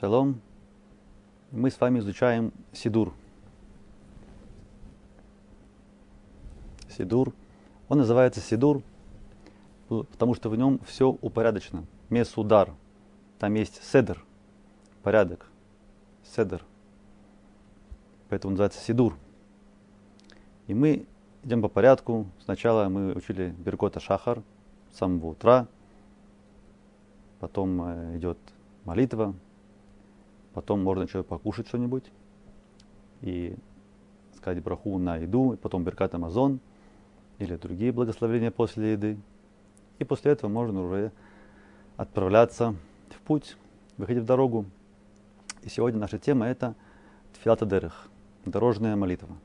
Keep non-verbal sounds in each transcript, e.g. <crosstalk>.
Шалом. Мы с вами изучаем Сидур. Сидур. Он называется Сидур, потому что в нем все упорядочено. Месудар. Там есть седер, порядок. Седер. Поэтому называется Сидур. И мы идем по порядку. Сначала мы учили Беркота Шахар с самого утра. Потом э, идет молитва, Потом можно человек покушать что-нибудь и сказать браху на еду, и потом беркат Амазон или другие благословения после еды. И после этого можно уже отправляться в путь, выходить в дорогу. И сегодня наша тема это Тфилата Дерех, дорожная молитва.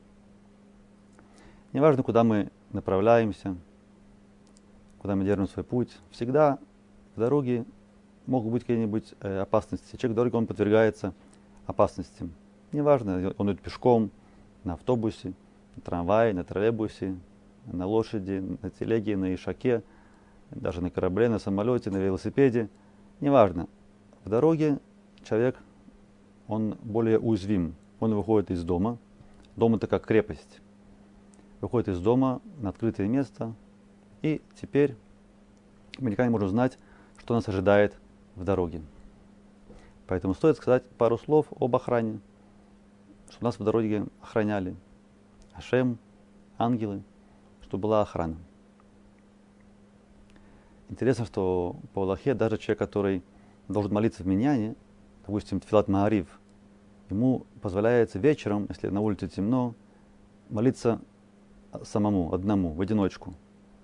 Неважно, куда мы направляемся, куда мы держим свой путь, всегда в дороге могут быть какие-нибудь э, опасности. Человек дорого, он подвергается опасностям. Неважно, он идет пешком, на автобусе, на трамвае, на троллейбусе, на лошади, на телеге, на ишаке, даже на корабле, на самолете, на велосипеде. Неважно. В дороге человек, он более уязвим. Он выходит из дома. Дом это как крепость. Выходит из дома на открытое место. И теперь мы никогда не можем знать, что нас ожидает в дороге. Поэтому стоит сказать пару слов об охране, что нас в дороге охраняли. Ашем, ангелы, что была охрана. Интересно, что по Аллахе даже человек, который должен молиться в Миньяне, допустим, Тфилат Маарив, ему позволяется вечером, если на улице темно, молиться самому, одному, в одиночку,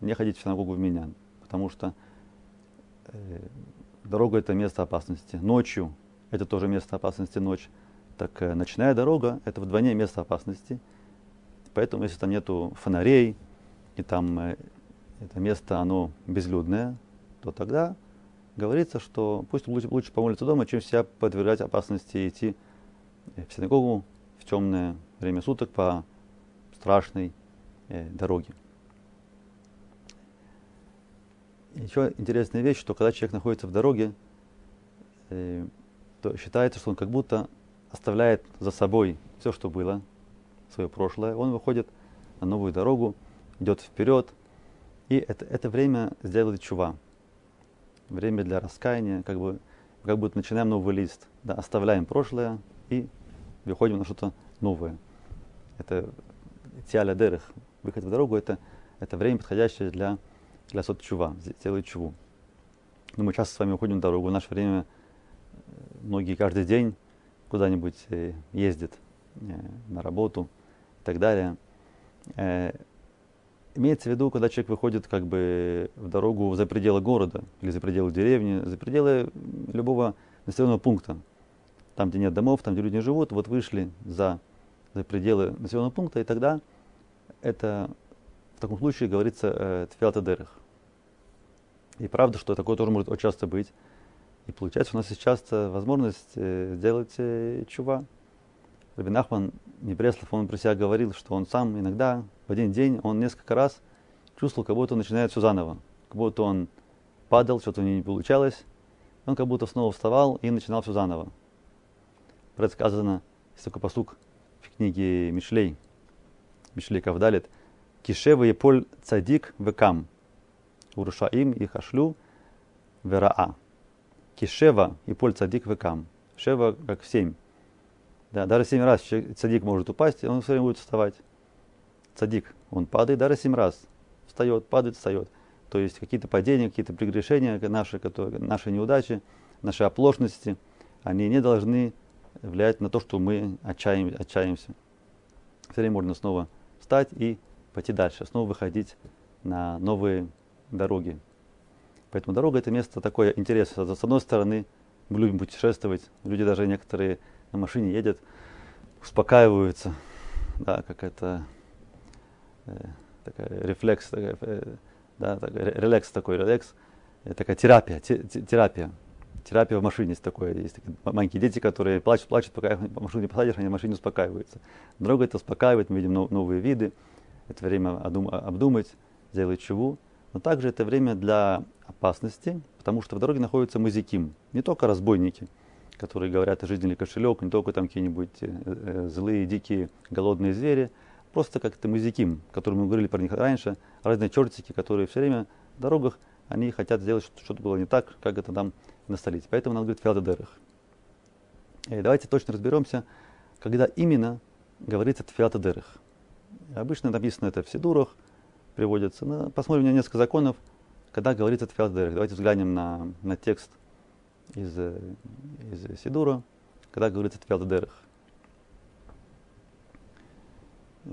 не ходить в синагогу в Миньян, потому что э, Дорога это место опасности. Ночью это тоже место опасности ночь. Так э, ночная дорога это вдвойне место опасности. Поэтому если там нету фонарей и там э, это место оно безлюдное, то тогда говорится, что пусть лучше, лучше помолиться дома, чем себя подвергать опасности и идти в синагогу в темное время суток по страшной э, дороге. Еще интересная вещь, что когда человек находится в дороге, э, то считается, что он как будто оставляет за собой все, что было, свое прошлое. Он выходит на новую дорогу, идет вперед, и это, это время сделает чува. Время для раскаяния, как бы, как будто начинаем новый лист. Да, оставляем прошлое и выходим на что-то новое. Это тиаля дерых, выход в дорогу, это, это время, подходящее для для сот чува, сделать чуву. Но мы часто с вами уходим в дорогу. В наше время э, многие каждый день куда-нибудь э, ездят э, на работу и так далее. Имеется в виду, когда человек выходит как бы в дорогу за пределы города или за пределы деревни, за пределы любого населенного пункта. Там, где нет домов, там, где люди не живут, вот вышли за, за пределы населенного пункта, и тогда это в таком случае говорится э, тфилата дерых. И правда, что такое тоже может очень часто быть. И получается, у нас есть часто возможность э, сделать э, чува. Рабин Ахман Небреслов, он про себя говорил, что он сам иногда в один день, он несколько раз чувствовал, как будто он начинает все заново. Как будто он падал, что-то у него не получалось. Он как будто снова вставал и начинал все заново. Предсказано, есть такой посук в книге Мишлей, Мишлей Кавдалит – Кишева и поль цадик векам. Урушаим и хашлю вераа. Кишева и поль цадик векам. Шева как семь. Да, даже семь раз цадик может упасть, и он все время будет вставать. Цадик, он падает даже семь раз. Встает, падает, встает. То есть какие-то падения, какие-то прегрешения, наши, которые, наши неудачи, наши оплошности, они не должны влиять на то, что мы отчаям, отчаемся. Все время можно снова встать и пойти дальше, снова выходить на новые дороги. Поэтому дорога это место такое интересное. С одной стороны, мы любим путешествовать, люди даже некоторые на машине едят, успокаиваются, да, как это э, такая рефлекс, такая, э, да, такой, релакс такой, релакс, э, такая терапия, те, терапия. Терапия в машине есть такое. Есть такие маленькие дети, которые плачут, плачут, пока их в машину не посадишь, они в машине успокаиваются. Дорога это успокаивает, мы видим новые виды это время обдумать, сделать чего. Но также это время для опасности, потому что в дороге находятся музыким, не только разбойники, которые говорят о жизни или кошелек, не только там какие-нибудь э, э, злые, дикие, голодные звери, просто как-то музыким, которые мы говорили про них раньше, разные чертики, которые все время в дорогах, они хотят сделать, что-то было не так, как это там на столице. Поэтому надо говорить филадедерах. И давайте точно разберемся, когда именно говорится филадедерах. Обычно написано это в Сидурах, приводится. Но посмотрим на несколько законов, когда говорится филадедерах. Давайте взглянем на, на текст из, из Сидура, когда говорится филадедерах. Э,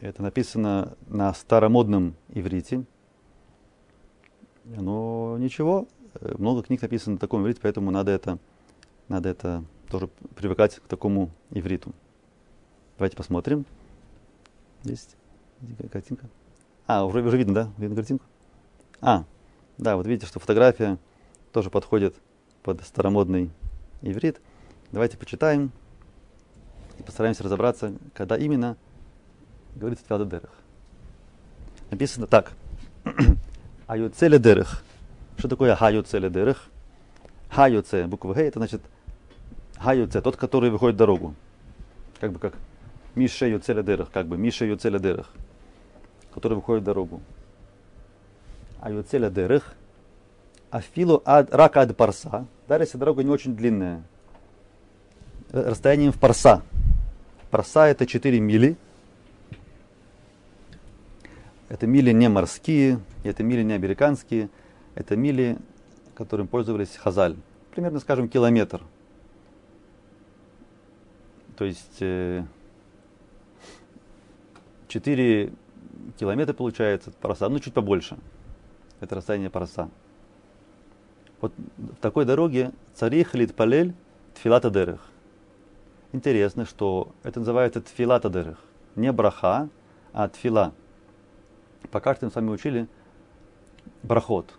это написано на старомодном иврите. Но ничего, э, много книг написано на таком иврите, поэтому надо это, надо это тоже привыкать к такому ивриту. Давайте посмотрим. Есть картинка. А, уже, уже видно, да? Видно картинку? А, да, вот видите, что фотография тоже подходит под старомодный иврит. Давайте почитаем и постараемся разобраться, когда именно говорится в Дерах. Написано так. <clears throat> Аюцеле Дерах. Что такое Хаюцеле Дерах? Хаюце, буква Г, это значит Хаюце, тот, который выходит дорогу. Как бы как Миша Юцеле Дерах, как бы Миша Юцеле Дерах, который выходит в дорогу. Аюцеле Дерах, Афилу ад, рак ад парса, даже если дорога не очень длинная, расстоянием в парса. Парса это 4 мили, это мили не морские, это мили не американские, это мили, которым пользовались Хазаль. Примерно, скажем, километр. То есть э, 4 километра получается пароса, ну чуть побольше. Это расстояние пароса. Вот в такой дороге царих лит палель тфилата дерых. Интересно, что это называется тфилата дерых. Не браха, а тфила. Пока что мы с вами учили брахот.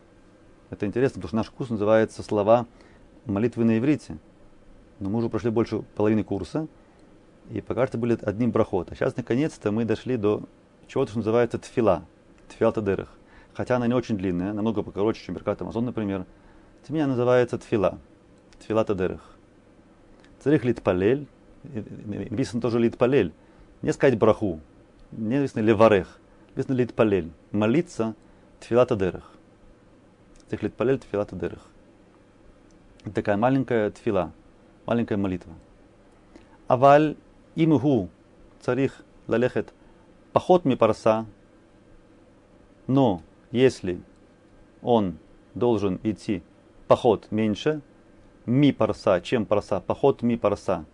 Это интересно, потому что наш курс называется «Слова молитвы на иврите». Но мы уже прошли больше половины курса, и пока что были одним брахот. А сейчас, наконец-то, мы дошли до чего-то, что называется тфила, тфил тадерах. Хотя она не очень длинная, намного покороче, чем Беркат Амазон, например. Тем не называется тфила, тфила тадерах. Царих лит палель, написано тоже лит палель. Не сказать браху, не написано леварех, написано лит палель. Молиться тфилата дерах. Царих лит палель тфилата дерах. Такая маленькая тфила, маленькая молитва. Аваль имгу царих лалехет поход ми парса, но если он должен идти поход меньше, ми парса, чем парса, поход ми парса.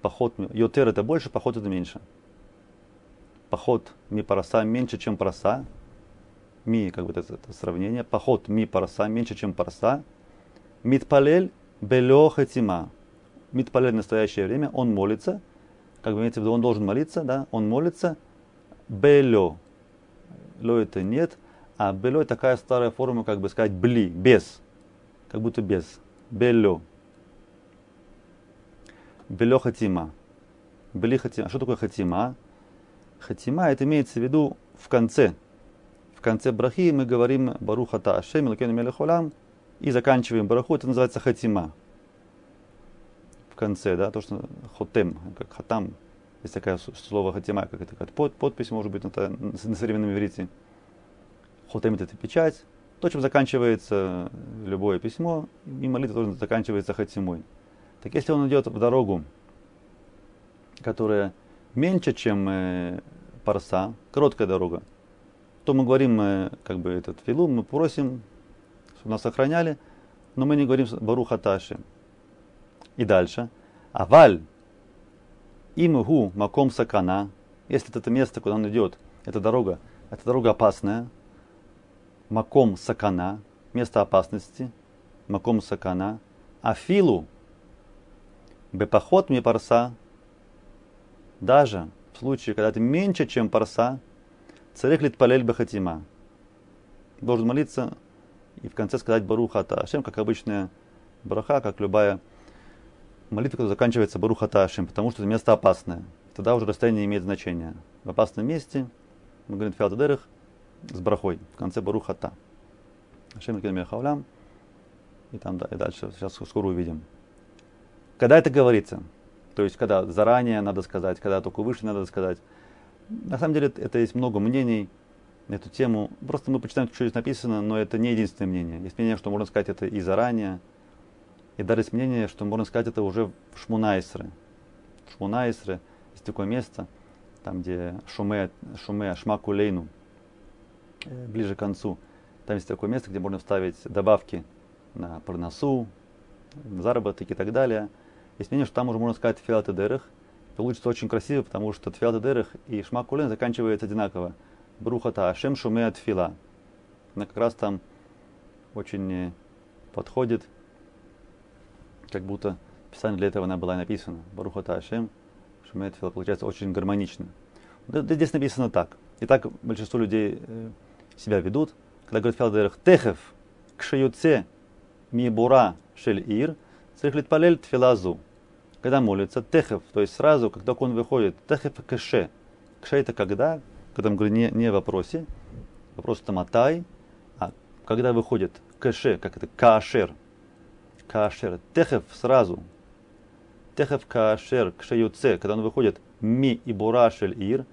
Поход йотер это больше, поход это меньше. Поход ми парса меньше, чем парса. Ми, как бы это, это сравнение. Поход ми парса меньше, чем парса. Митпалель белё хатима. Митпалель в настоящее время, он молится, как бы имеется в виду, он должен молиться, да, он молится, белё. Ло это нет, а белё такая старая форма, как бы сказать, бли, без, как будто без. Белё. Белё хатима. Бли хатима. Что такое хатима? Хатима, это имеется в виду в конце. В конце брахи мы говорим Барухата Ашем, Лакену Мелехолам, и заканчиваем бараху, это называется хатима конце, да, то, что хотем, как хатам, есть такое слово хатима, как это как под, подпись, может быть, на, на современном иврите. Хотем это печать, то, чем заканчивается любое письмо, и молитва тоже заканчивается хатимой. Так если он идет в дорогу, которая меньше, чем э, парса, короткая дорога, то мы говорим, э, как бы этот филу, мы просим, чтобы нас охраняли, но мы не говорим Барухаташи. И дальше. Аваль имгу маком сакана. Если это место, куда он идет, эта дорога, эта дорога опасная. Маком сакана, место опасности. Маком сакана. Афилу бепоход ми парса. Даже в случае, когда это меньше, чем парса, царих лит палель бехатима. Должен молиться и в конце сказать Баруха Ашем, как обычная браха, как любая молитва, которая заканчивается Баруха Ашем, потому что это место опасное. Тогда уже расстояние имеет значение. В опасном месте мы говорим Фиалтадерах с брахой в конце Барухата. Ашем Хаулям. И там, да, и дальше, сейчас скоро увидим. Когда это говорится? То есть, когда заранее надо сказать, когда только выше надо сказать. На самом деле, это есть много мнений на эту тему. Просто мы почитаем, что здесь написано, но это не единственное мнение. Есть мнение, что можно сказать это и заранее. И даже есть мнение, что можно сказать это уже в Шмунайсре. Шмунайсре есть такое место, там, где Шуме, Шуме Шмакулейну, э, ближе к концу. Там есть такое место, где можно вставить добавки на парносу, заработок и так далее. Есть мнение, что там уже можно сказать фиат и дерах. Получится очень красиво, потому что тфиат и дерах и шмакулейн заканчивается одинаково. Брухата Ашем Шуме Тфила. Она как раз там очень э, подходит, как будто Писание для этого она была написана. Барухата Ашем Шуме Тфила. Получается очень гармонично. Здесь написано так. И так большинство людей э, себя ведут. Когда говорят Филадерах Техев Кшеюце Мибура Шель Ир, Црихлит Палель Тфилазу. Когда молится Техев, то есть сразу, как только он выходит, Техев Кше. Кше это когда, когда мы говорим не, не вопросе, вопрос это матай, а когда выходит кэше, как это, кашер, кашер, техев сразу, техев кашер, кшеюце, когда он выходит ми и бурашель ир,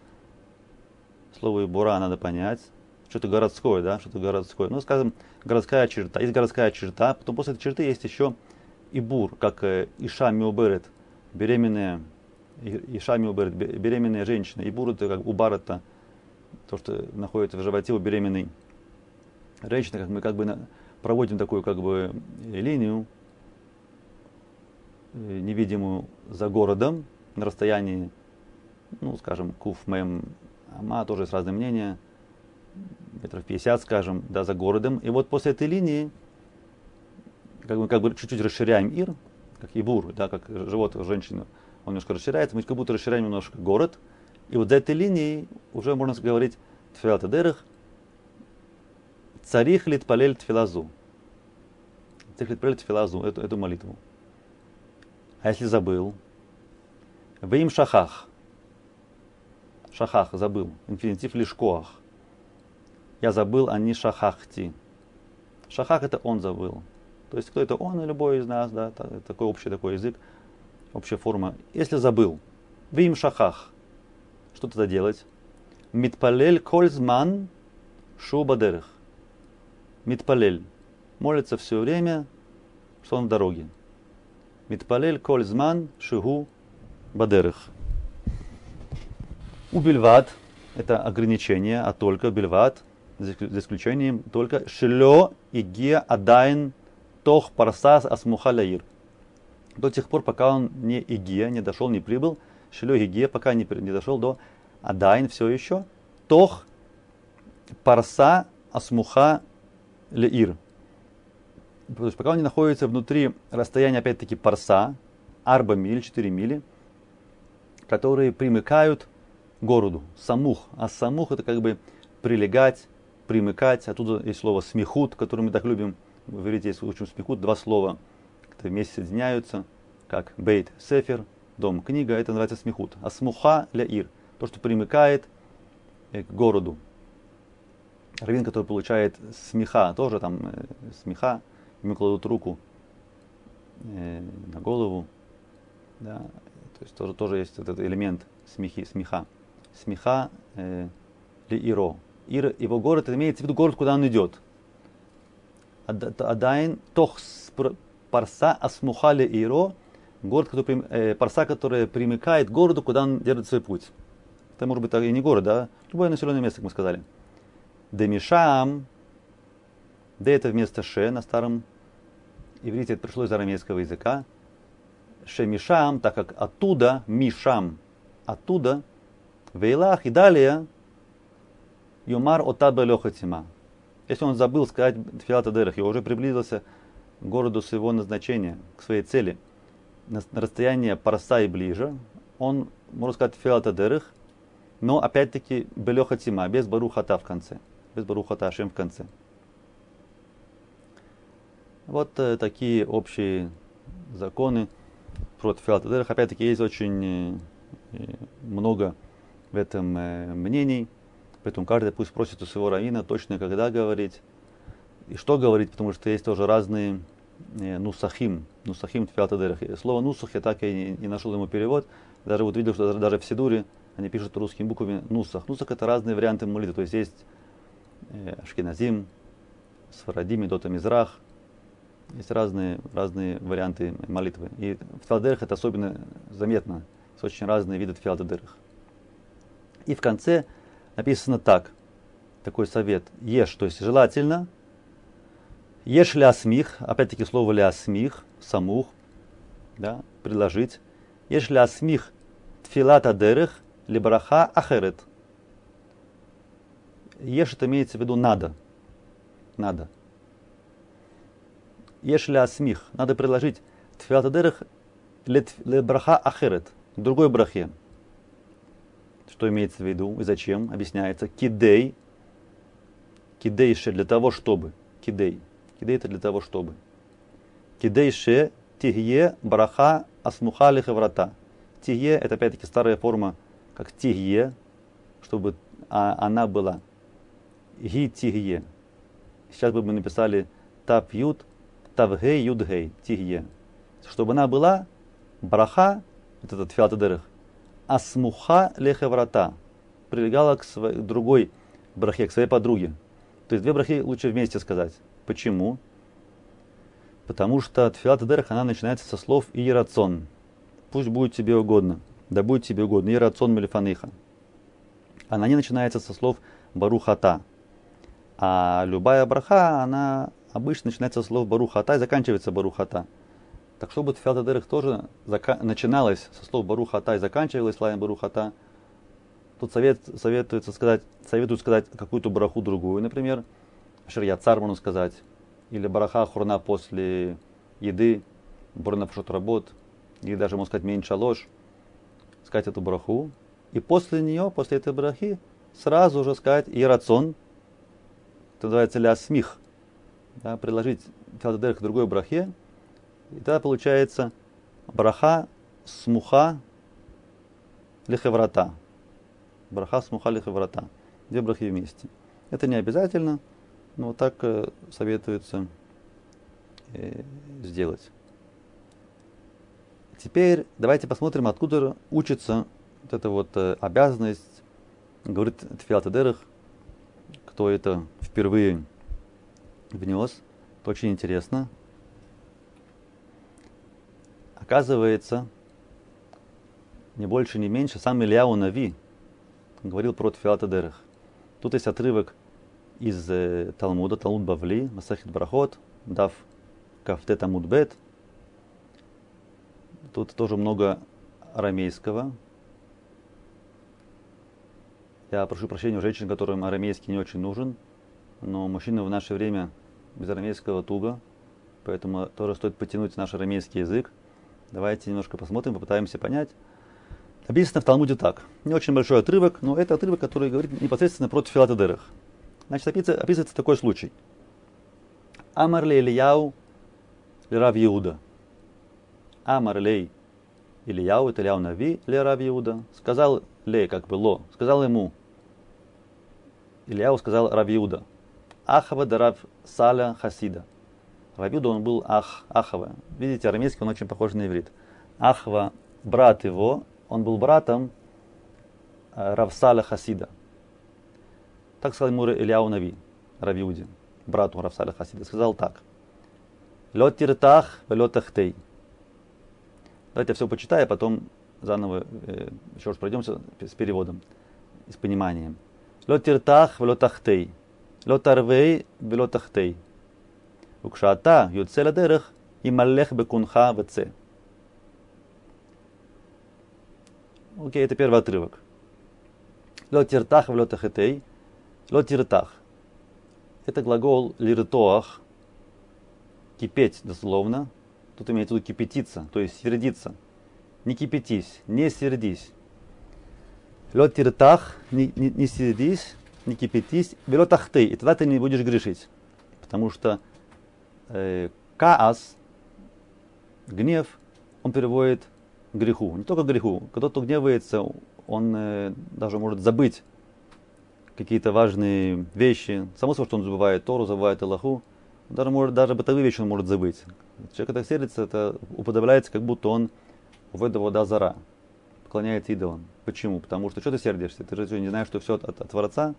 слово и бура надо понять, что-то городское, да, что-то городское. Ну, скажем, городская черта. Есть городская черта, потом после этой черты есть еще и бур, как э, Иша Миуберет, беременная, Иша Миуберет, беременная женщина. И бур это как убар это то, что находится в животе у беременной женщины, как мы как бы проводим такую как бы линию невидимую за городом на расстоянии, ну, скажем, Куф, Мем, Ама, тоже есть разные мнения, метров 50, скажем, да, за городом. И вот после этой линии как бы, как бы чуть-чуть расширяем Ир, как Ибур, да, как живот женщины, он немножко расширяется, мы как будто расширяем немножко город – и вот за этой линией уже можно говорить тфилат дерах, царих лит палель тфилазу. Царих лит палель тфилазу, эту, эту молитву. А если забыл? Вы им шахах. Шахах, забыл. Инфинитив лишь. Я забыл, а не шахахти. Шахах это он забыл. То есть кто это он, любой из нас, да, такой общий такой язык, общая форма. Если забыл, вы им шахах. Что тогда делать? Митпалель кользман шубадерых. Митпалель. Молится все время, что он в дороге. Митпалель кользман шигу бадерых. У бельват это ограничение, а только бельват, за исключением только шилё и ге адайн тох парсас асмуха До тех пор, пока он не иге, не дошел, не прибыл – Шилё Гиге, пока не, не дошел до Адайн все еще. Тох Парса Асмуха Леир. То есть пока он не находится внутри расстояния, опять-таки, парса, арба миль, 4 мили, которые примыкают к городу. Самух. А самух это как бы прилегать, примыкать. Оттуда есть слово смехут, которое мы так любим. В иврите есть учим смехут. Два слова которые вместе соединяются, как бейт сефер, дом. Книга это называется смехут. А смуха ля ир. То, что примыкает э, к городу. Равин, который получает смеха, тоже там э, смеха, ему кладут руку э, на голову. Да, то есть тоже, тоже есть этот элемент смехи, смеха. Смеха э, ли иро. Ир, его город, имеется в виду город, куда он идет. Адайн тох парса асмуха ли иро город, который, э, парса, которая примыкает к городу, куда он держит свой путь. Это может быть и не город, да, любое населенное место, как мы сказали. Демишам, Д это вместо Ше на старом иврите, это пришло из арамейского языка. Шемишам, так как оттуда, Мишам, оттуда, Вейлах и далее, Юмар Отаба Лехатима. Если он забыл сказать Филата Дерах, и уже приблизился к городу своего назначения, к своей цели – на, расстояние парса и ближе, он, можно сказать, фиатадерых, но опять-таки белеха тима, без барухата в конце, без барухата ашем в конце. Вот э, такие общие законы против фиатадерых. Опять-таки есть очень э, много в этом э, мнений, поэтому каждый пусть просит у своего равина точно когда говорить и что говорить, потому что есть тоже разные э, нусахим, нусахим тфиатадерах. Слово нусах я так и не, не нашел ему перевод. Даже вот видел, что даже, даже в Сидуре они пишут русскими буквами нусах. Нусах это разные варианты молитвы. То есть есть э, Ашкеназим, Сфарадим, Дота Мизрах. Есть разные, разные варианты молитвы. И в Тфиатадерах это особенно заметно. Есть очень разные виды тфиатадерах. И в конце написано так, такой совет. Ешь, то есть желательно – Ешь лясмих, опять-таки слово лясмих, самух, да, предложить. Ешь лясмих тфилата дерых, либраха ахерет. Ешь это имеется в виду надо. Надо. Ешь лясмих, надо предложить тфилата дерых, либраха ахерет, другой брахе. Что имеется в виду и зачем? Объясняется. Кидей. Кидейше для того, чтобы. Кидей Кидей это для того, чтобы. Кидейше тигье браха асмуха лихеврата. Тигье это опять-таки старая форма, как тигье, чтобы а, она была. Ги тигье. Сейчас бы мы написали тап ют, тавгей юдгей, тигье. Чтобы она была браха, вот этот фиатадерых, асмуха лехеврата, прилегала к своей, другой брахе, к своей подруге. То есть две брахи лучше вместе сказать. Почему? Потому что Тфилат Дерах, она начинается со слов «Иерацон». Пусть будет тебе угодно. Да будет тебе угодно. «Иерацон Мелифаныха». Она не начинается со слов «Барухата». А любая браха, она обычно начинается слов «Барухата» и заканчивается «Барухата». Так чтобы Тфилат Дерах тоже начиналась со слов «Барухата» и заканчивалась словами «Барухата», тут совет, советуется сказать, советуют сказать какую-то браху другую, например – Ширья Царману сказать, или Бараха Хурна после еды, Бурнафшот работ, или даже, можно сказать, меньше ложь, сказать эту браху, и после нее, после этой брахи, сразу же сказать и рацион, это называется ля смих, да, приложить к другой брахе, и тогда получается браха смуха лихеврата. Браха смуха лихеврата. Две брахи вместе. Это не обязательно, ну, вот так э, советуется э, сделать. Теперь давайте посмотрим, откуда учится вот эта вот э, обязанность, говорит Тфилат кто это впервые внес. Это очень интересно. Оказывается, не больше, не меньше, сам Ильяу Нави говорил про Тфилат Адерах. Тут есть отрывок из э, Талмуда, Талмуд Бавли, Масахит Брахот, Дав Кафте Тамуд Бет. Тут тоже много арамейского. Я прошу прощения у женщин, которым арамейский не очень нужен, но мужчины в наше время без арамейского туго, поэтому тоже стоит потянуть наш арамейский язык. Давайте немножко посмотрим, попытаемся понять. Написано в Талмуде так. Не очень большой отрывок, но это отрывок, который говорит непосредственно против Филатедерах. Значит, описывается, описывается такой случай. Амар ли Ильяу ли Рав Иуда. Амар лей Ильяу, это Ильяу Нави, ли Рав Иуда. Сказал лей, как бы ло, сказал ему. Ильяу сказал Рав Иуда. Ахава да Рав Саля Хасида. Рав Иуда, он был Ах, Ахава. Видите, арамейский он очень похож на иврит. Ахва, брат его, он был братом э, Равсаля Хасида. Так сказал ему Ильяу Нави, Равиуди, брату Равсаля Хасида. Сказал так. Лед тиртах, лед тахтей. Давайте я все почитаю, а потом заново э, еще раз пройдемся с переводом, с пониманием. Лед тиртах, лед тахтей. Лед тарвей, лед тахтей. וכשאתה יוצא לדרך, ימלך בקונך וצא. Окей, это первый отрывок. לא תרתח ולא תחטא, Лотиртах. Это глагол лиртоах, кипеть дословно. Тут имеется в виду кипятиться, то есть сердиться. Не кипятись, не сердись. Лотиртах, не, не, не сердись, не кипятись. Велотахты, и тогда ты не будешь грешить. Потому что э, каас, гнев, он переводит греху. Не только греху. Когда кто гневается, он э, даже может забыть какие-то важные вещи. Само собой, что он забывает Тору, забывает Аллаху. Даже, может, даже бытовые вещи он может забыть. Человек, когда сердится, это уподобляется, как будто он в это вода зара, поклоняется идолам. Почему? Потому что что ты сердишься? Ты же не знаешь, что все от, от, от Творца,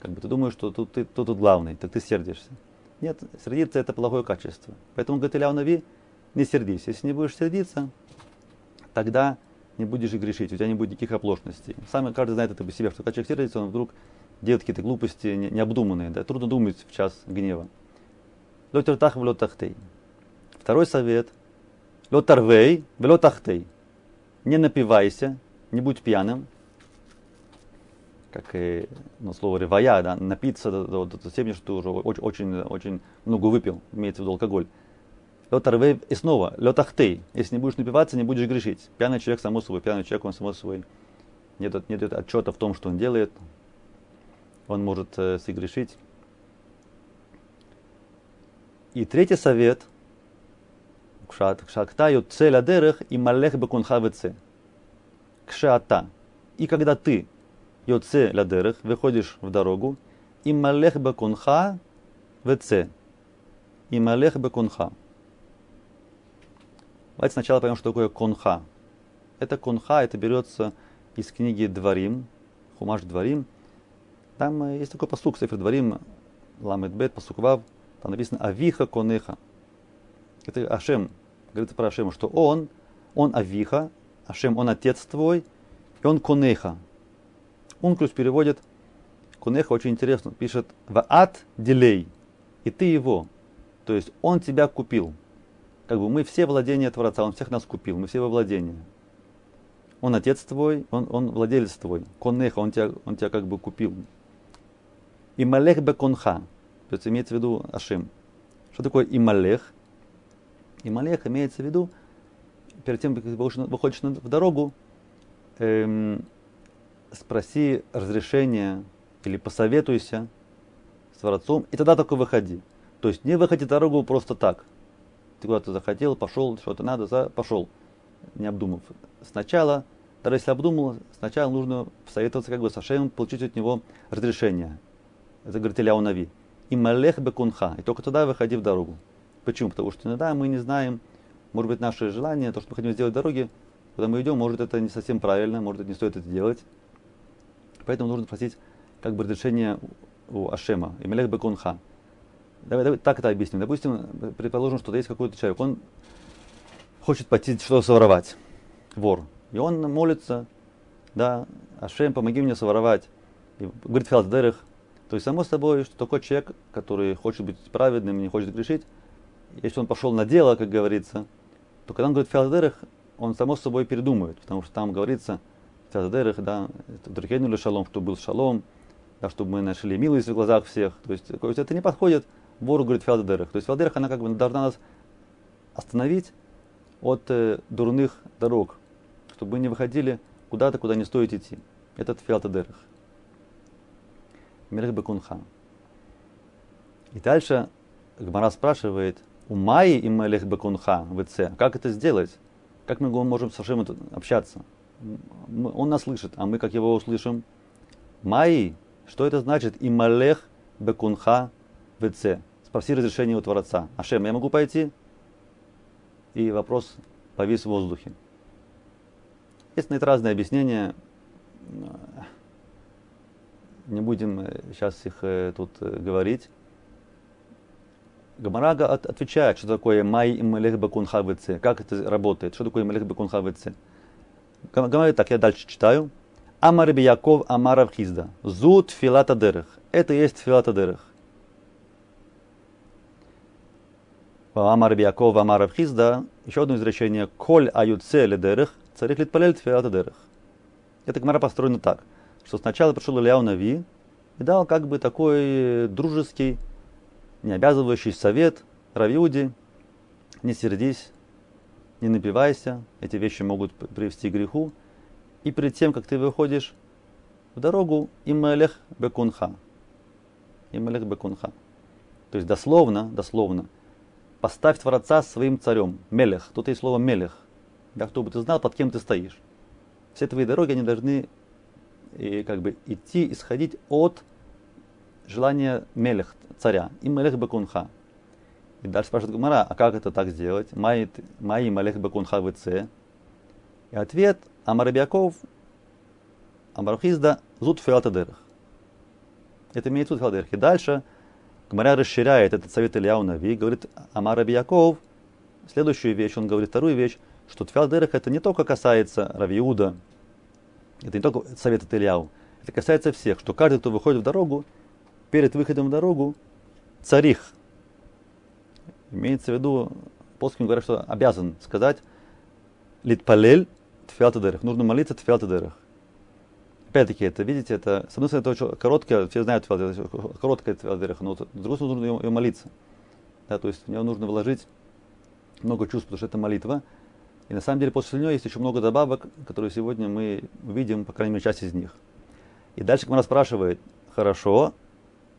как бы ты думаешь, что тут ты тут, тут главный, так ты сердишься. Нет, сердиться это плохое качество. Поэтому говорит Ильяу Нави, не сердись. Если не будешь сердиться, тогда не будешь и грешить, у тебя не будет никаких оплошностей. Сам каждый знает это по себе, что когда человек сердится, он вдруг делает какие-то глупости необдуманные, да, трудно думать в час гнева. Лотертах в лотахтей. Второй совет. Лотарвей в лотахтей. Не напивайся, не будь пьяным. Как и ну, слово ревая, да, напиться до, до, до степени, что ты уже очень, очень, очень много выпил, имеется в виду алкоголь. Лотарвей и снова, лотахтей. Если не будешь напиваться, не будешь грешить. Пьяный человек, само собой, пьяный человек, он само собой нет, нет отчета в том, что он делает, он может э, согрешить. И третий совет. Кшакта юцеля дерех и малех бекунха веце. Кшата. И когда ты йоце ладерех, выходишь в дорогу, и малех бекунха веце. И малех бекунха. Давайте сначала поймем, что такое конха. Это конха, это берется из книги Дворим, Хумаш Дворим. Там э, есть такой посук, Сефер Дворим, Ламет Бет, посук Вав, там написано Авиха Конеха. Это Ашем, говорится про Ашема, что он, он Авиха, Ашем, он отец твой, и он Конеха. Унклюс переводит, Конеха очень интересно, пишет Ваат Дилей, и ты его. То есть он тебя купил. Как бы мы все владения Творца, он всех нас купил, мы все во владения. Он отец твой, он, он владелец твой. Конеха, он тебя, он тебя как бы купил. И малех беконха, то есть имеется в виду Ашим. Что такое ималех? Ималех имеется в виду, перед тем, как ты выходишь в дорогу, эм, спроси разрешения или посоветуйся с Творцом, и тогда только выходи. То есть не выходи дорогу просто так. Ты куда-то захотел, пошел, что-то надо, пошел, не обдумав. Сначала, даже если обдумал, сначала нужно посоветоваться как бы с Ашемом, получить от него разрешение. Это говорит Илья Нави и малех бекунха. И только тогда выходи в дорогу. Почему? Потому что иногда мы не знаем, может быть, наше желание, то, что мы хотим сделать в дороге, когда мы идем, может, это не совсем правильно, может, не стоит это делать. Поэтому нужно просить как бы разрешение у Ашема, и малех бекунха. Давай, давай так это объясним. Допустим, предположим, что есть какой-то человек, он хочет пойти что-то своровать, вор. И он молится, да, Ашем, помоги мне своровать. И говорит Фиалдерах, то есть, само собой, что такой человек, который хочет быть праведным, не хочет грешить, если он пошел на дело, как говорится, то когда он говорит филадерах, он само собой передумает, потому что там говорится филадерах, да, или шалом, чтобы был шалом, да, чтобы мы нашли милость в глазах всех. То есть, то есть это не подходит вору, говорит филадерах. То есть филадерах, она как бы должна нас остановить от э, дурных дорог, чтобы мы не выходили куда-то, куда не стоит идти. Этот филадерах. Мелех Бекунха. И дальше Гмара спрашивает, у Майи и Мелех Бекунха в как это сделать? Как мы можем с Ашемом общаться? Он нас слышит, а мы как его услышим? Майи, что это значит? И Бекунха в. Спроси разрешение у Творца. Ашем, я могу пойти? И вопрос повис в воздухе. Есть на это разные объяснения не будем сейчас их э, тут э, говорить. Гамарага от, отвечает, что такое май и малех бакун хавице, как это работает, что такое малех бакун хавице. Говорит так, я дальше читаю. Амар Яков Амарав Хизда. Зут филата дерех. Это есть филата дерех. Амар Яков Амарав Хизда. Еще одно изречение. Коль аюце ледерех. Царих литпалель филата дерех. Это Гмара построена так что сначала пришел Ильяу Нави и дал как бы такой дружеский, не обязывающий совет Равиуди, не сердись, не напивайся, эти вещи могут привести к греху. И перед тем, как ты выходишь в дорогу, ималех бекунха. Ималех бекунха. То есть дословно, дословно, поставь Творца своим царем. Мелех. Тут есть слово мелех. Да, чтобы ты знал, под кем ты стоишь. Все твои дороги, они должны и как бы идти, исходить от желания мелех, царя, и мелех бекунха. И дальше спрашивает Гумара, а как это так сделать? Мои малех бекун хавыце. И ответ, Амарабиаков, Амархизда, зуд фиатадерах. Это имеется в виду И дальше Гмаря расширяет этот совет Ильяу Нави, говорит Амар Рабияков, следующую вещь, он говорит вторую вещь, что Тфиалдерах это не только касается Равиуда, это не только совет от Ильяу, это касается всех, что каждый, кто выходит в дорогу, перед выходом в дорогу, царих, имеется в виду, плоским говорят, что обязан сказать Литпалель Тфиалтадерах, нужно молиться Тфиалтадерах. Опять-таки, это, видите, это, с одной стороны, это очень короткое, все знают короткая твилдереха, но с другой стороны, нужно ее, ее молиться. Да, то есть в нее нужно вложить много чувств, потому что это молитва. И на самом деле после нее есть еще много добавок, которые сегодня мы видим, по крайней мере, часть из них. И дальше Камара спрашивает, хорошо,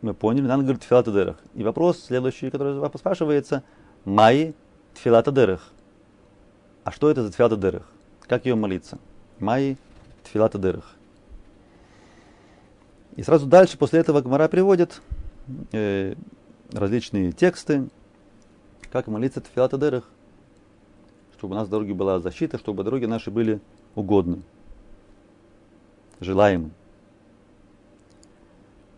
мы поняли, надо говорить тфилатадерах. И вопрос следующий, который спрашивается, май тфилатадерах. А что это за тфилатадерах? Как ее молиться? Май тфилатадерах. И сразу дальше, после этого Гмара приводит э, различные тексты, как молиться в Филатадерах, чтобы у нас в дороге была защита, чтобы дороги наши были угодны, желаемы.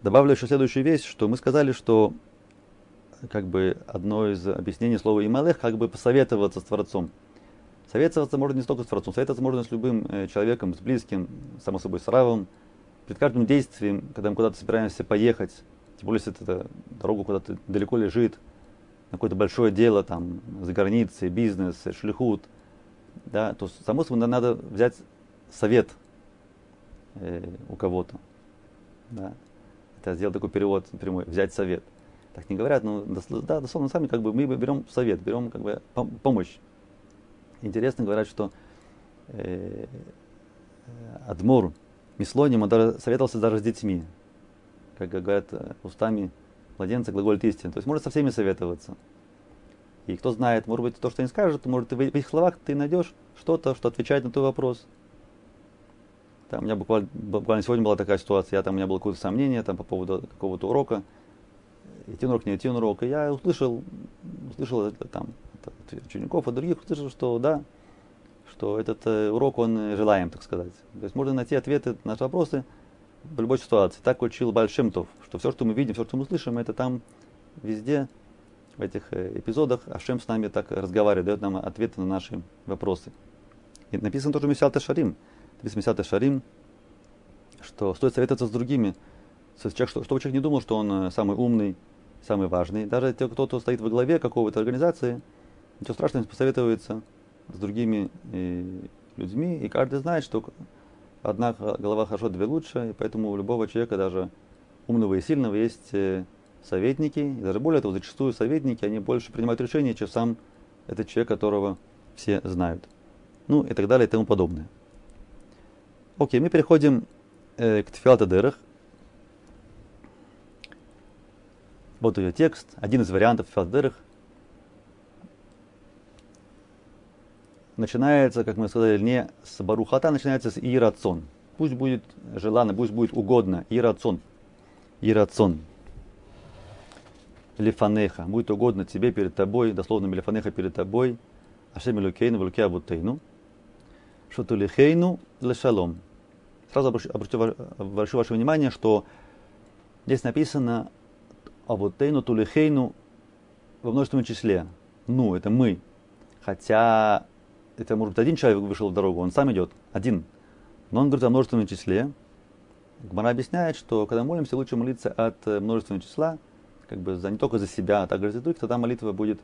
Добавлю еще следующую вещь, что мы сказали, что как бы одно из объяснений слова «ималех» как бы посоветоваться с Творцом. Советоваться можно не столько с Творцом, советоваться можно с любым э, человеком, с близким, само собой, с равом, перед каждым действием, когда мы куда-то собираемся поехать, тем более, если это дорога куда-то далеко лежит, на какое-то большое дело, там, за границей, бизнес, шлихут, да, то само собой надо взять совет э, у кого-то. Да. Это сделать такой перевод прямой, взять совет. Так не говорят, но да, дословно сами как бы мы берем совет, берем как бы помощь. Интересно говорят, что э, Адмур, Мислоним, советовался даже с детьми. Как говорят, э, устами младенца глаголит истин. То есть можно со всеми советоваться. И кто знает, может быть, то, что они скажут, может, в их словах ты найдешь что-то, что отвечает на твой вопрос. Там, у меня буквально, буквально сегодня была такая ситуация, я, там, у меня было какое-то сомнение там, по поводу какого-то урока, идти на урок, не идти на урок. И я услышал, услышал там, от учеников, от других, услышал, что да, что этот э, урок, он э, желаем, так сказать. То есть можно найти ответы на наши вопросы в любой ситуации. Так учил Большимтов, что все, что мы видим, все, что мы слышим, это там везде, в этих э, эпизодах, Ашем с нами так разговаривает, дает нам ответы на наши вопросы. И написано тоже Месялта Шарим. Месялта Шарим, что стоит советоваться с другими, чтобы человек не думал, что он самый умный, самый важный. Даже кто-то стоит во главе какого-то организации, ничего страшного, не посоветуется с другими э, людьми, и каждый знает, что одна голова хорошо, две лучше, и поэтому у любого человека, даже умного и сильного, есть э, советники, и даже более того, зачастую советники, они больше принимают решения, чем сам этот человек, которого все знают. Ну и так далее и тому подобное. Окей, мы переходим э, к Тфилатадерах. Вот ее текст, один из вариантов Тфилатадерах. начинается, как мы сказали, не с барухата, начинается с ирацон. Пусть будет желанно, пусть будет угодно. Ирацон. Ирацон. Лифанеха. Будет угодно тебе перед тобой, дословно лифанеха перед тобой. Ашем Илюкейну, Велуке Абутейну. Шоту лихейну лешалом. Сразу обращу, обращу ваше внимание, что здесь написано Абутейну, Тулихейну во множественном числе. Ну, это мы. Хотя это может быть один человек вышел в дорогу, он сам идет, один. Но он говорит о множественном числе. Гмара объясняет, что когда молимся, лучше молиться от э, множественного числа, как бы за, не только за себя, а также за других, тогда молитва будет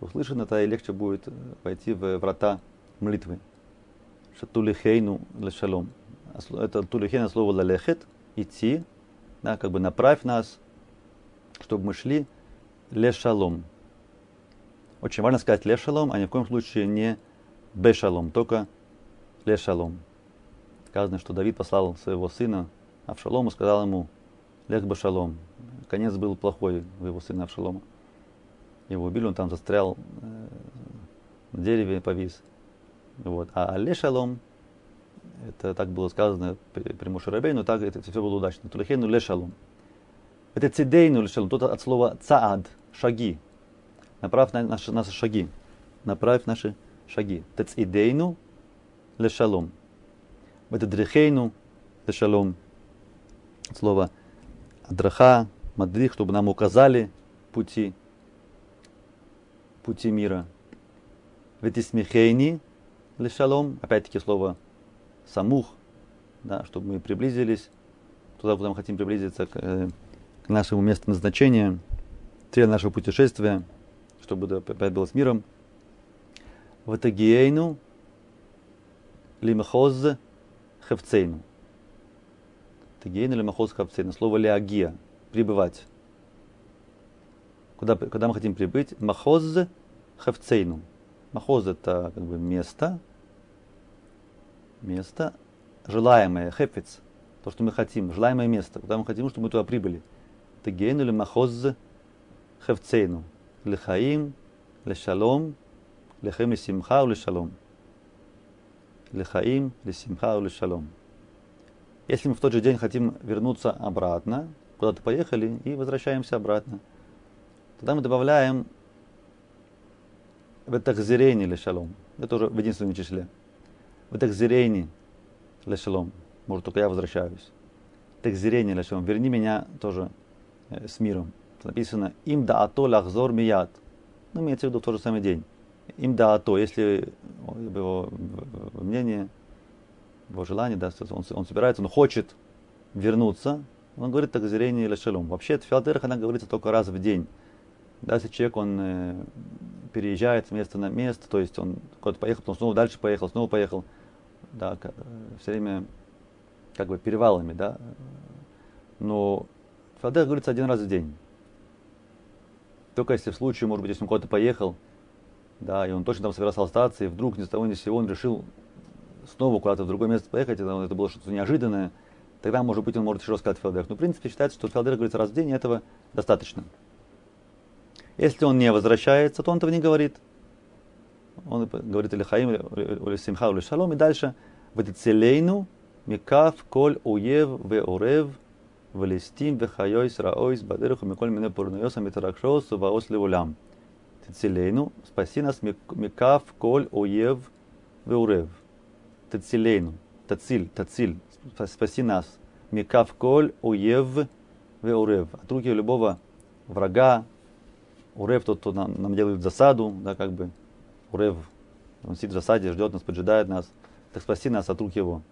услышана, тогда и легче будет э, войти в врата молитвы. Шатулихейну лешалом. Это тулихейна слово лалехет, идти, да, как бы направь нас, чтобы мы шли лешалом. Очень важно сказать лешалом, а ни в коем случае не бешалом, только лешалом. Сказано, что Давид послал своего сына Авшалому, сказал ему, лех бешалом. Конец был плохой у его сына Авшалома. Его убили, он там застрял, э, на дереве повис. Вот. А лешалом, это так было сказано при, при Мушарабей, но так это все было удачно. Тулехейну лешалом. Это цидейну лешалом, тут от слова цаад, шаги. Направь на наши, наши шаги. Направь наши шаги. Тецидейну лешалом. Ветедрихейну лешалом. Слово адраха, мадрих, чтобы нам указали пути, пути мира. Ветисмихейни лешалом. Опять-таки слово самух, да, чтобы мы приблизились туда, куда мы хотим приблизиться, к, э, к нашему месту назначения, цель нашего путешествия, чтобы опять было с миром. Ватагиейну лимахоз хевцейну. Тагиейну лимахоз хевцейну. Слово леагия. Прибывать. Куда, куда мы хотим прибыть? Махоз хевцейну. Махоз это как бы место, место, желаемое, хефец, то, что мы хотим, желаемое место, куда мы хотим, чтобы мы туда прибыли. Тагейну или махоз хевцейну. Лехаим, лешалом, лехаим лесимха лешалом. Лехаим, лесимха лешалом. Если мы в тот же день хотим вернуться обратно, куда-то поехали и возвращаемся обратно, тогда мы добавляем в этахзирейни лешалом. Это уже в единственном числе. В этахзирейни лешалом. Может, только я возвращаюсь. Текзирейни лешалом. Верни меня тоже э, с миром. Написано им да ато лахзор мият. Ну, имеется в виду в тот же самый день. Им да ато, если его мнение, его желание, да, он, он собирается, он хочет вернуться, он говорит так зрение или шалом. Вообще, Филадельфии она говорится только раз в день. Да, если человек, он э, переезжает с места на место, то есть он куда-то поехал, потом снова дальше поехал, снова поехал, да, э, все время как бы перевалами, да. Но Филадельфии говорится один раз в день. Только если в случае, может быть, если он куда-то поехал, да, и он точно там собирался остаться, и вдруг ни с того ни с сего он решил снова куда-то в другое место поехать, это, это было что-то неожиданное, тогда, может быть, он может еще раз сказать Филадельф. Но, в принципе, считается, что Филадельф говорится раз в день, и этого достаточно. Если он не возвращается, то он этого не говорит. Он говорит или хаим, или э, э, симха, или шалом, и дальше «Ватицелейну микав коль уев ве орев валестим ве хайой сраойс бадеруху миколь мине пурнуёса митаракшоу суваос леулям». «Тицелейну, спаси нас микав коль уев ве орев». «Тицелейну, тациль, тациль, спаси нас». «Микав коль уев ве орев». От руки любого врага, урев тот, кто нам, нам делает засаду, да, как бы, урев, он сидит в засаде, ждет нас, поджидает нас, так спаси нас от рук его.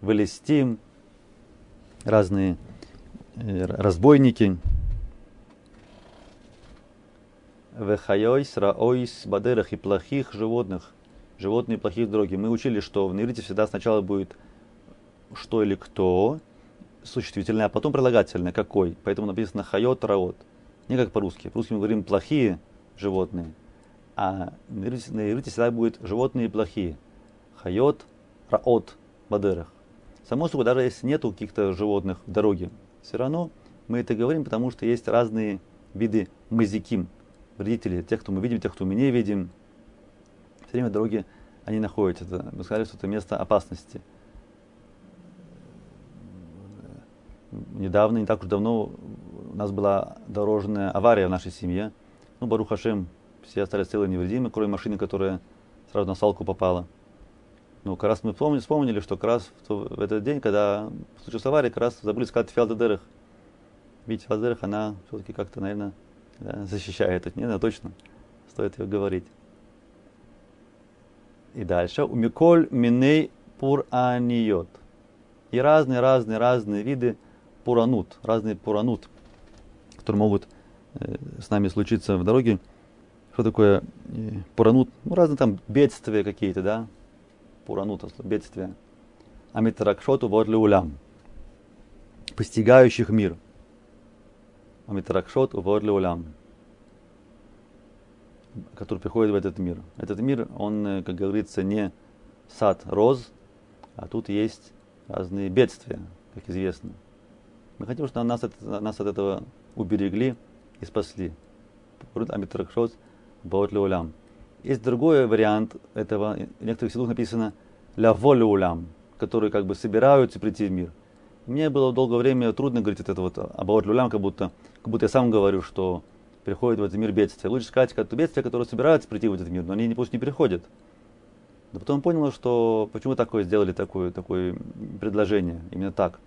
Вылестим, разные разбойники. Вехайойс, раойс, бадерах и плохих животных. Животные плохих дороги. Мы учили, что в иврите всегда сначала будет что или кто, существительное, а потом прилагательное, какой. Поэтому написано хайот, раот. Не как по-русски. По-русски мы говорим плохие животные. А на иврите, всегда будет животные плохие. Хайот, раот, бадерах. Само собой, даже если нету каких-то животных в дороге, все равно мы это говорим, потому что есть разные виды мазиким, вредителей, тех, кто мы видим, тех, кто мы не видим. Все время дороги они находятся. Это, мы сказали, что это место опасности. Недавно, не так уж давно, у нас была дорожная авария в нашей семье. Ну, Бару Хашем, все остались целые невредимы, кроме машины, которая сразу на салку попала. Ну, как раз мы вспомнили, вспомнили, что как раз в, в этот день, когда случилась авария, как раз забыли сказать Фиалдедерах. Ведь Фиалдедерах, она все-таки как-то, наверное, да, защищает. Не, да, точно, стоит ее говорить. И дальше. У Миколь Миней Пураниот. И разные, разные, разные виды пуранут, разные пуранут, которые могут э, с нами случиться в дороге. Что такое э, пуранут? Ну, разные там бедствия какие-то, да, пуранута, бедствия. Амитракшоту вот улям. Постигающих мир. Амитракшот вот улям. Который приходит в этот мир. Этот мир, он, э, как говорится, не сад роз, а тут есть разные бедствия, как известно. Мы хотим, чтобы нас, от, нас от этого уберегли и спасли. Амитракшот вот улям. Есть другой вариант этого. В некоторых силах написано «ля волю улям», которые как бы собираются прийти в мир. Мне было долгое время трудно говорить это вот оборот улям, как будто, как будто я сам говорю, что приходит в этот мир бедствия. Лучше сказать, как бедствия, которые собираются прийти в этот мир, но они пусть не приходят. Да потом понял, что почему такое сделали такое, такое предложение, именно так.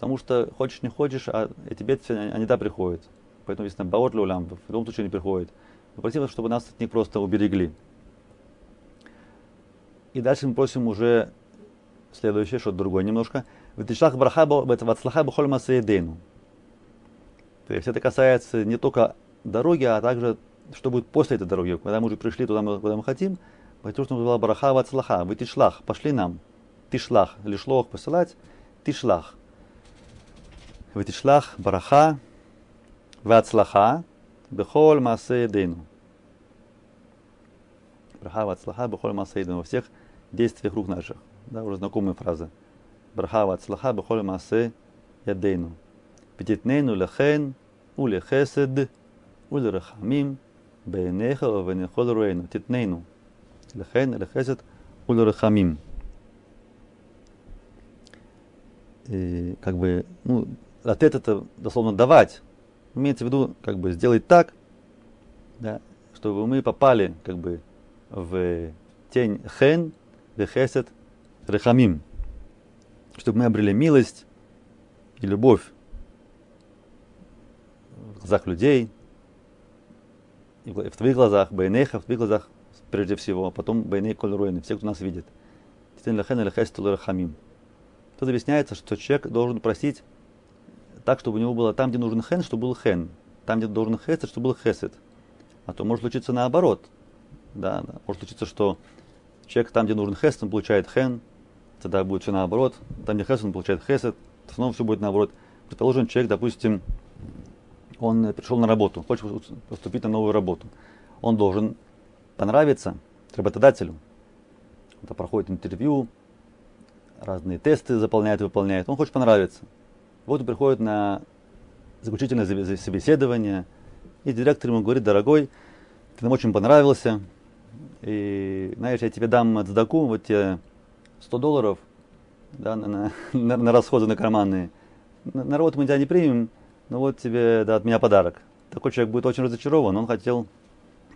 Потому что хочешь не хочешь, а эти бедствия, они да приходят. Поэтому, если баот лулям, в любом случае не приходит. Попросим, чтобы нас от них просто уберегли. И дальше мы просим уже следующее, что-то другое немножко. Ватишлах браха вацлаха бахоль масаедейну. То есть это касается не только дороги, а также что будет после этой дороги. Когда мы уже пришли туда, куда мы хотим, потому что была браха вацлаха, вы тишлах, пошли нам. Тишлах, лишлох посылать, тишлах. Вы тишлах, браха, вацлаха, бехоль масаедейну. Браха вацлаха, бехоль масаедейну. Во всех действиях рук наших. Да, уже знакомая фраза. Браха вацлаха бехоль масе ядейну. Петитнейну лехен улехесед улерахамим бейнеха венехол руэйну. Титнейну. Лехен лехесед улерахамим. И, как бы, ну, ответ это дословно давать. Имеется в виду, как бы, сделать так, да, чтобы мы попали, как бы, в тень хен, вехесед, рехамим, чтобы мы обрели милость и любовь в глазах людей, и в твоих глазах, байнеха, в твоих глазах прежде всего, а потом байней коль все, кто нас видит. Тут объясняется, что человек должен просить так, чтобы у него было там, где нужен хен, чтобы был хен. Там, где должен хесед, чтобы был хесед. А то может случиться наоборот. Да, да. Может случиться, что человек там, где нужен хесед, он получает хен, тогда будет все наоборот. Там, где хесед, он получает хесед, снова все будет наоборот. Предположим, человек, допустим, он пришел на работу, хочет поступить на новую работу. Он должен понравиться работодателю. Это проходит интервью, разные тесты заполняет, выполняет. Он хочет понравиться. Вот он приходит на заключительное собеседование, и директор ему говорит, дорогой, ты нам очень понравился, и, знаешь, я тебе дам цдаку, вот тебе 100 долларов да, на, на, на расходы на карманные. На, на работу мы тебя не примем, но вот тебе да, от меня подарок. Такой человек будет очень разочарован, он хотел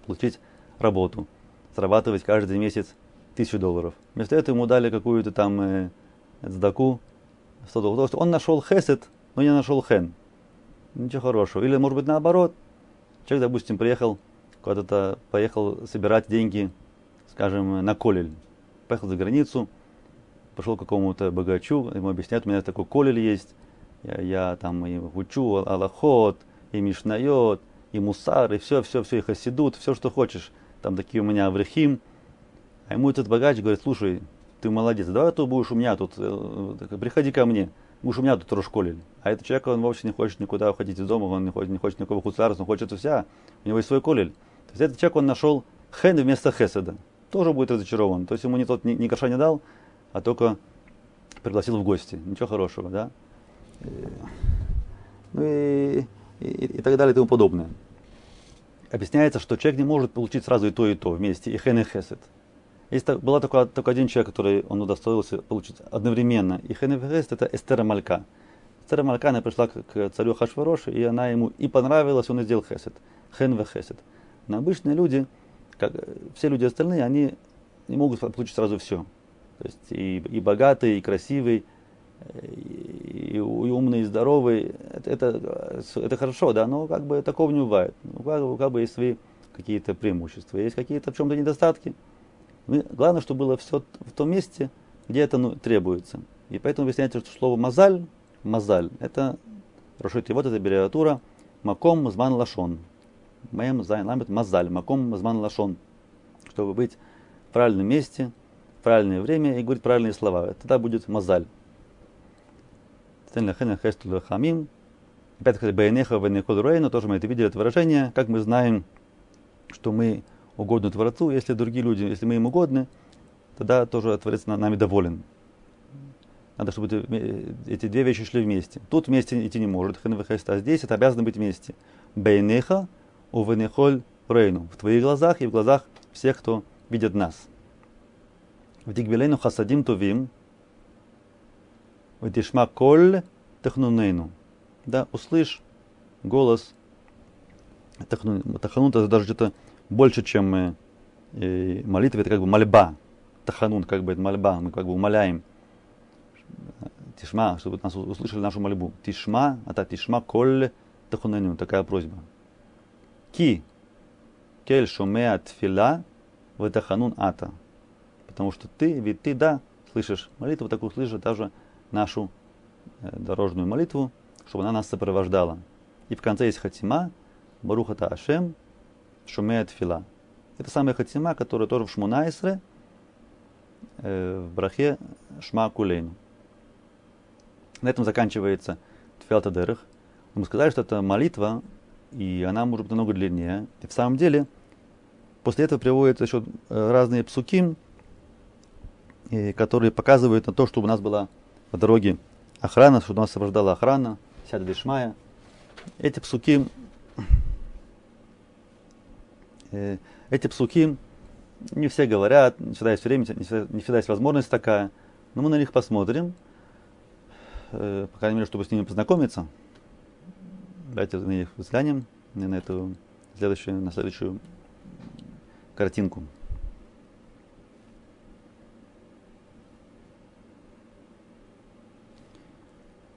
получить работу, зарабатывать каждый месяц тысячу долларов. Вместо этого ему дали какую-то там э, цдаку 100 долларов. Потому что он нашел хесед, но не нашел хен. Ничего хорошего. Или, может быть, наоборот. Человек, допустим, приехал куда-то, поехал собирать деньги, скажем, на колель. Поехал за границу, пошел к какому-то богачу, ему объясняют, у меня такой колель есть, я, я там и учу аллахот, и мишнайот, и мусар, и все, все, все, и хасидут, все, что хочешь. Там такие у меня аврехим. А ему этот богач говорит, слушай, ты молодец, давай ты будешь у меня тут, э, приходи ко мне, будешь у меня тут школе. А этот человек, он вообще не хочет никуда уходить из дома, он не хочет, не хочет никакого хуцарства, он хочет вся, у него есть свой колель. То есть этот человек, он нашел хен вместо хеседа. Тоже будет разочарован. То есть ему не тот ни, ни кроша не дал, а только пригласил в гости. Ничего хорошего, да? Ну и, и, и так далее и тому подобное. Объясняется, что человек не может получить сразу и то, и то вместе, и хен, и хесед. Есть, была только, только один человек, который он удостоился получить одновременно. И хен, и хесед это Эстера Малька. Эстера Малька, она пришла к, к царю Хашварошу, и она ему и понравилась, он и сделал хесед. Хен, и хесед. Но обычные люди, как все люди остальные, они не могут получить сразу все. То есть и, и богатый, и красивый, и, и умный, и здоровый, это, это, это хорошо, да, но как бы такого не бывает. Ну, как, как бы есть свои какие-то преимущества, есть какие-то в чем-то недостатки. Главное, чтобы было все в том месте, где это ну, требуется. И поэтому объясняется, что слово מזל, מזל, это ראשי תיבות это аббревиатура מקום, זמן, לשון. מם זין למד מזל, מקום, זמן, לשון. Чтобы быть в правильном месте, в правильное время и говорить правильные слова. Тогда будет מזל. רחמים. Опять-таки, בעיניך, ובעיני כל רואינו, тоже мы это видели, это выражение, как мы знаем, что мы угодны Творцу, если другие люди, если мы им угодны, тогда тоже Творец нами доволен. Надо, чтобы эти две вещи шли вместе. Тут вместе идти не может, а здесь это обязано быть вместе. Бейнеха, увенехоль рейну. В твоих глазах и в глазах всех, кто видит нас. В Дигбелейну хасадим тувим, Ватишма коль технунейну. Да, услышь голос это даже что-то больше, чем э, э, молитва, это как бы мольба. Таханун, как бы это мольба, мы как бы умоляем. Тишма, чтобы нас услышали нашу мольбу. Тишма, а та тишма коль тахунаню, такая просьба. Ки, кель шумеа тфила, таханун ата. Потому что ты, ведь ты, да, слышишь молитву, такую слышишь даже нашу э, дорожную молитву, чтобы она нас сопровождала. И в конце есть хатима, Барухата Ашем, Шумеет Фила. Это самая хатима, которая тоже в Шмунайсре, э, в брахе Шма Кулейну. На этом заканчивается Тфилата Дерах. Мы сказали, что это молитва, и она может быть намного длиннее. И в самом деле, после этого приводятся еще разные псуки, которые показывают на то, чтобы у нас была по дороге охрана, чтобы нас сопровождала охрана, сяда дешмая. Эти псуки эти псуки не все говорят, не всегда есть время, не всегда, не всегда есть возможность такая, но мы на них посмотрим, э, по крайней мере, чтобы с ними познакомиться. Давайте на них взглянем, на эту следующую, на следующую картинку.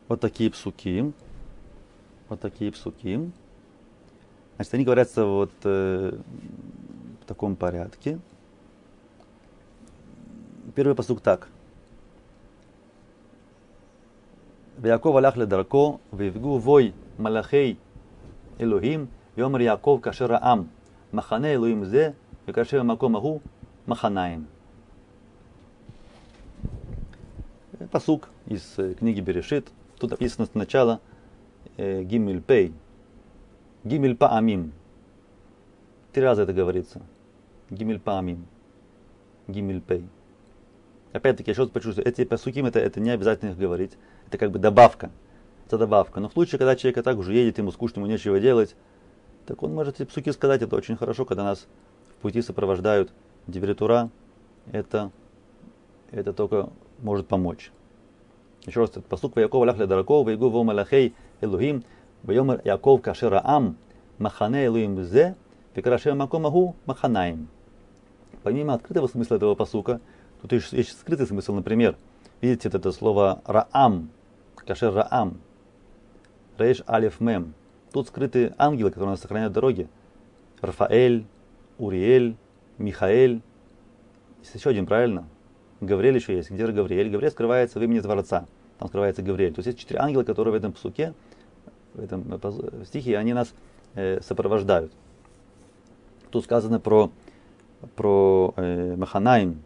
Вот такие псуки. Вот такие псуки. Значит, они говорятся вот э, в таком порядке. Первый посук так. Яков алях ледарко, вивгу вой малахей Элохим, Йомар Яков Кашера Ам, Махане Элохим Зе, Кашера Макомаху, Маханаем. Э, посук из э, книги Берешит. Тут написано сначала э, Гиммельпей, Гимель Паамим. Три раза это говорится. Гимель Паамим. Гимель Пей. Опять-таки, я еще раз почувствую, эти пасуким это, это не обязательно их говорить. Это как бы добавка. Это добавка. Но в случае, когда человек так уже едет, ему скучно, ему нечего делать, так он может эти псуки сказать, это очень хорошо, когда нас в пути сопровождают диверитура, это, это только может помочь. Еще раз, этот посук Якова ляхля дараков, Вайгу вомалахей Элухим, ויאמר יעקב כאשר העם מחנה אלוהים זה, וכאשר המקום ההוא מחניים. Помимо открытого смысла этого посука, тут есть, есть скрытый смысл, например, видите это слово раам, кашер раам, рейш алиф мем. Тут скрыты ангелы, которые нас сохраняют дороги. Рафаэль, Уриэль, Михаэль. Есть еще один, правильно? Гавриэль еще есть. Где же Гавриэль? Гавриэль скрывается в имени Творца. Там скрывается Гавриэль. То есть есть четыре ангела, которые в этом псуке в этом стихе, они нас э, сопровождают. Тут сказано про, про э, Маханаим.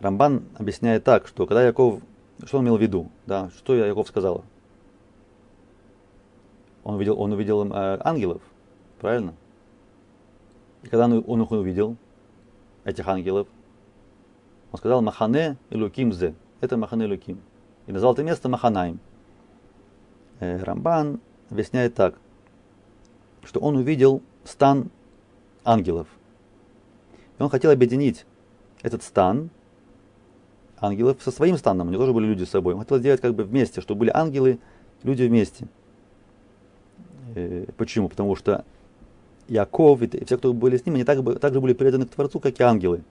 Рамбан объясняет так, что когда Яков, что он имел в виду, да, что Яков сказал? Он увидел, он увидел э, ангелов, правильно? И когда он, он их увидел, этих ангелов, он сказал Махане и Лукимзе. Это Махане Луким. И назвал это место Маханаим. Э, Рамбан объясняет так, что он увидел стан ангелов. И он хотел объединить этот стан ангелов со своим станом. У него тоже были люди с собой. Он хотел сделать как бы вместе, чтобы были ангелы, люди вместе. Э, почему? Потому что Яков и все, кто были с ним, они так, бы, так были преданы к Творцу, как и ангелы.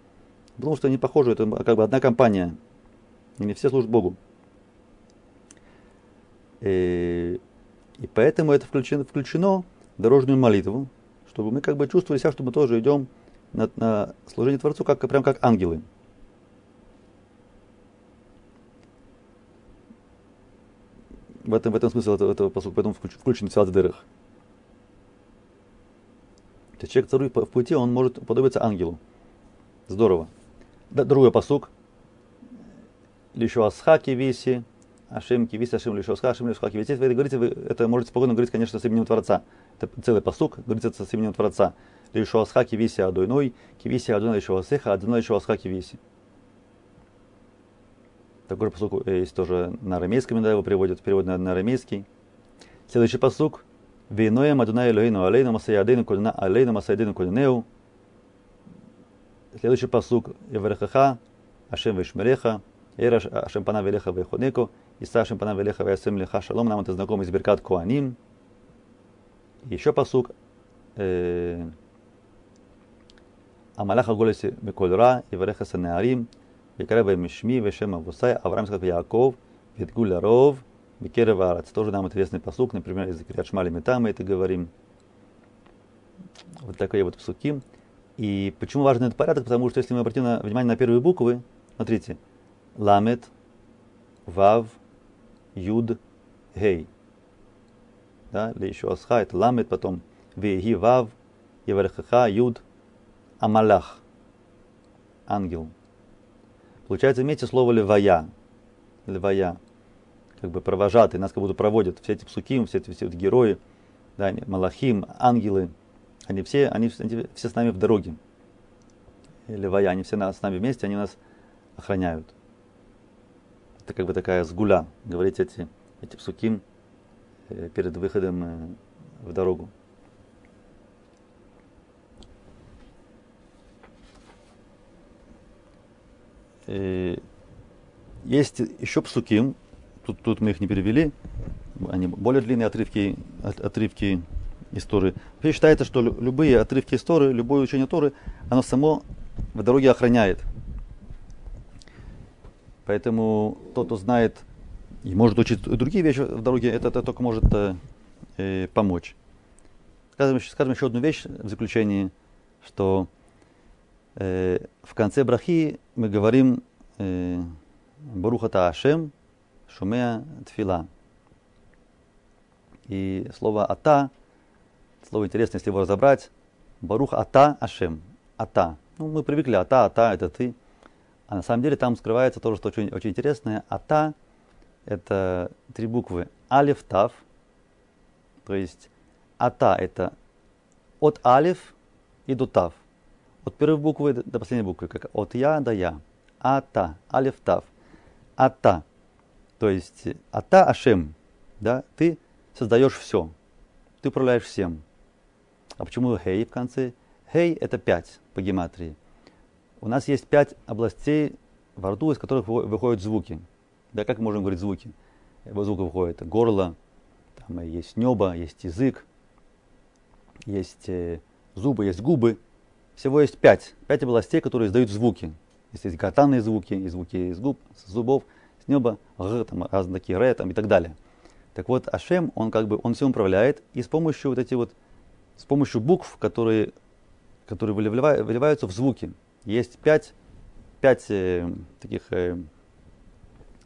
Потому что они похожи, это как бы одна компания. Они все служат Богу. Э, и поэтому это включено, включено в дорожную молитву, чтобы мы как бы чувствовали себя, что мы тоже идем на, на служение Творцу, как, прям как ангелы. В этом, в этом смысл этого, этого посука, поэтому включен в Дырых. То есть человек царю в пути, он может уподобиться ангелу. Здорово. Да, другой посук. Лишь асхаки виси, Ашем кивис Ашем лишосха, Ашем лишосха кивис. Если вы говорите, вы это можете спокойно говорить, конечно, с именем Творца. Это целый посук, говорится это с именем Творца. Лишосха кивиси адойной, кивиси адойной лишосеха, адойной лишосха кивиси. Такой же посук есть тоже на арамейском, да, его приводят, перевод на, на арамейский. Следующий посук. Виноем Адунай Элоину Алейну Масаядейну Кулина Алейну Масаядейну Кулинеу. Следующий посук. Еврехаха Ашем Вишмереха. Эра Ашем Пана Велеха Вехонеко. И Сашим Панам Велеха Ваясым Леха Шалом. Нам это знакомо из Беркат Куаним. Еще посук. Э, Амалаха Голеси Бекольра и Вареха Санеарим. Викарева Мишми Вешема Вусай Авраам сказал Яков Ветгуля Ров Викерева Арац. Тоже нам интересный посук, например, из Криачмали Мета мы это говорим. Вот такой вот псуки. И почему важен этот порядок? Потому что если мы обратим на, внимание на первые буквы, смотрите, ламет, вав, юд, гей. Да, или еще это ламет, потом веги, вав, евархаха, юд, амалах, ангел. Получается вместе слово левая, левая как бы провожатый, нас как будто проводят все эти псуким, все эти, все эти герои, да, малахим, ангелы, они все, они, они все с нами в дороге. Левая, они все с нами вместе, они нас охраняют. Это как бы такая сгуля, говорить эти, эти псуким э, перед выходом э, в дорогу. Э, есть еще псуким, тут, тут мы их не перевели, они более длинные отрывки, от, отрывки истории. Вообще считается, что любые отрывки истории, любое учение Торы, оно само в дороге охраняет. Поэтому тот, кто знает и может учить другие вещи в дороге, это, это только может э, э, помочь. Скажем, скажем еще одну вещь в заключении, что э, в конце брахи мы говорим э, Барухата Ашем, Шумея Тфила. И слово Ата, слово интересное, если его разобрать, Барух Ата Ашем. Ата. Ну, мы привыкли, Ата, Ата, это ты. А на самом деле там скрывается то, что очень, очень интересное. Ата – это три буквы Алиф, Тав. То есть Ата – это от Алиф и до Тав. От первой буквы до последней буквы, как от Я до Я. Ата, Алиф, Тав. Ата – то есть Ата Ашем, да, ты создаешь все, ты управляешь всем. А почему Хей в конце? Хей это пять по гематрии. У нас есть пять областей во рту, из которых выходят звуки. Да, как мы можем говорить звуки? Его звук выходит горло, там есть небо, есть язык, есть э, зубы, есть губы. Всего есть пять. Пять областей, которые издают звуки. Есть, есть гортанные звуки, и звуки из губ, с зубов – с неба, г, там, разные такие ре, там, и так далее. Так вот, Ашем, он как бы, он все управляет, и с помощью вот эти вот, с помощью букв, которые, которые выливают, выливаются в звуки. Есть пять, пять э, таких э,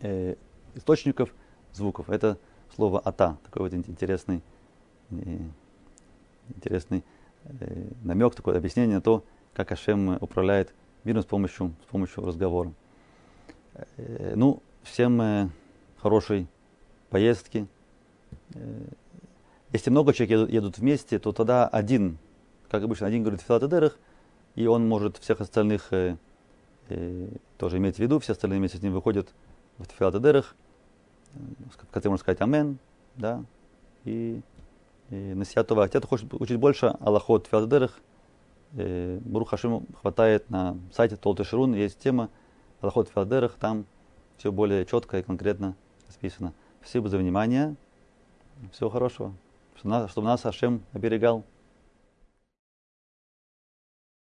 э, источников звуков. Это слово ата, такой вот интересный, э, интересный э, намек, такое объяснение на то, как Ашем управляет миром с помощью, с помощью разговора. Э, ну, Всем э, хорошей поездки. Э, если много человек едут, едут вместе, то тогда один, как обычно, один говорит Филатедерах, и он может всех остальных э, э, тоже иметь в виду, все остальные вместе с ним выходят в Филатедерах, в конце можно сказать Амен, да, и, и на Сиатова. А те, кто хочет учить больше Аллахот Филатедерах, э, Бурух Хашим хватает на сайте Толты Ширун, есть тема Аллахот Филатедерах, там все более четко и конкретно расписано. Спасибо за внимание. Всего хорошего. Чтобы нас, чтобы нас Ашем оберегал.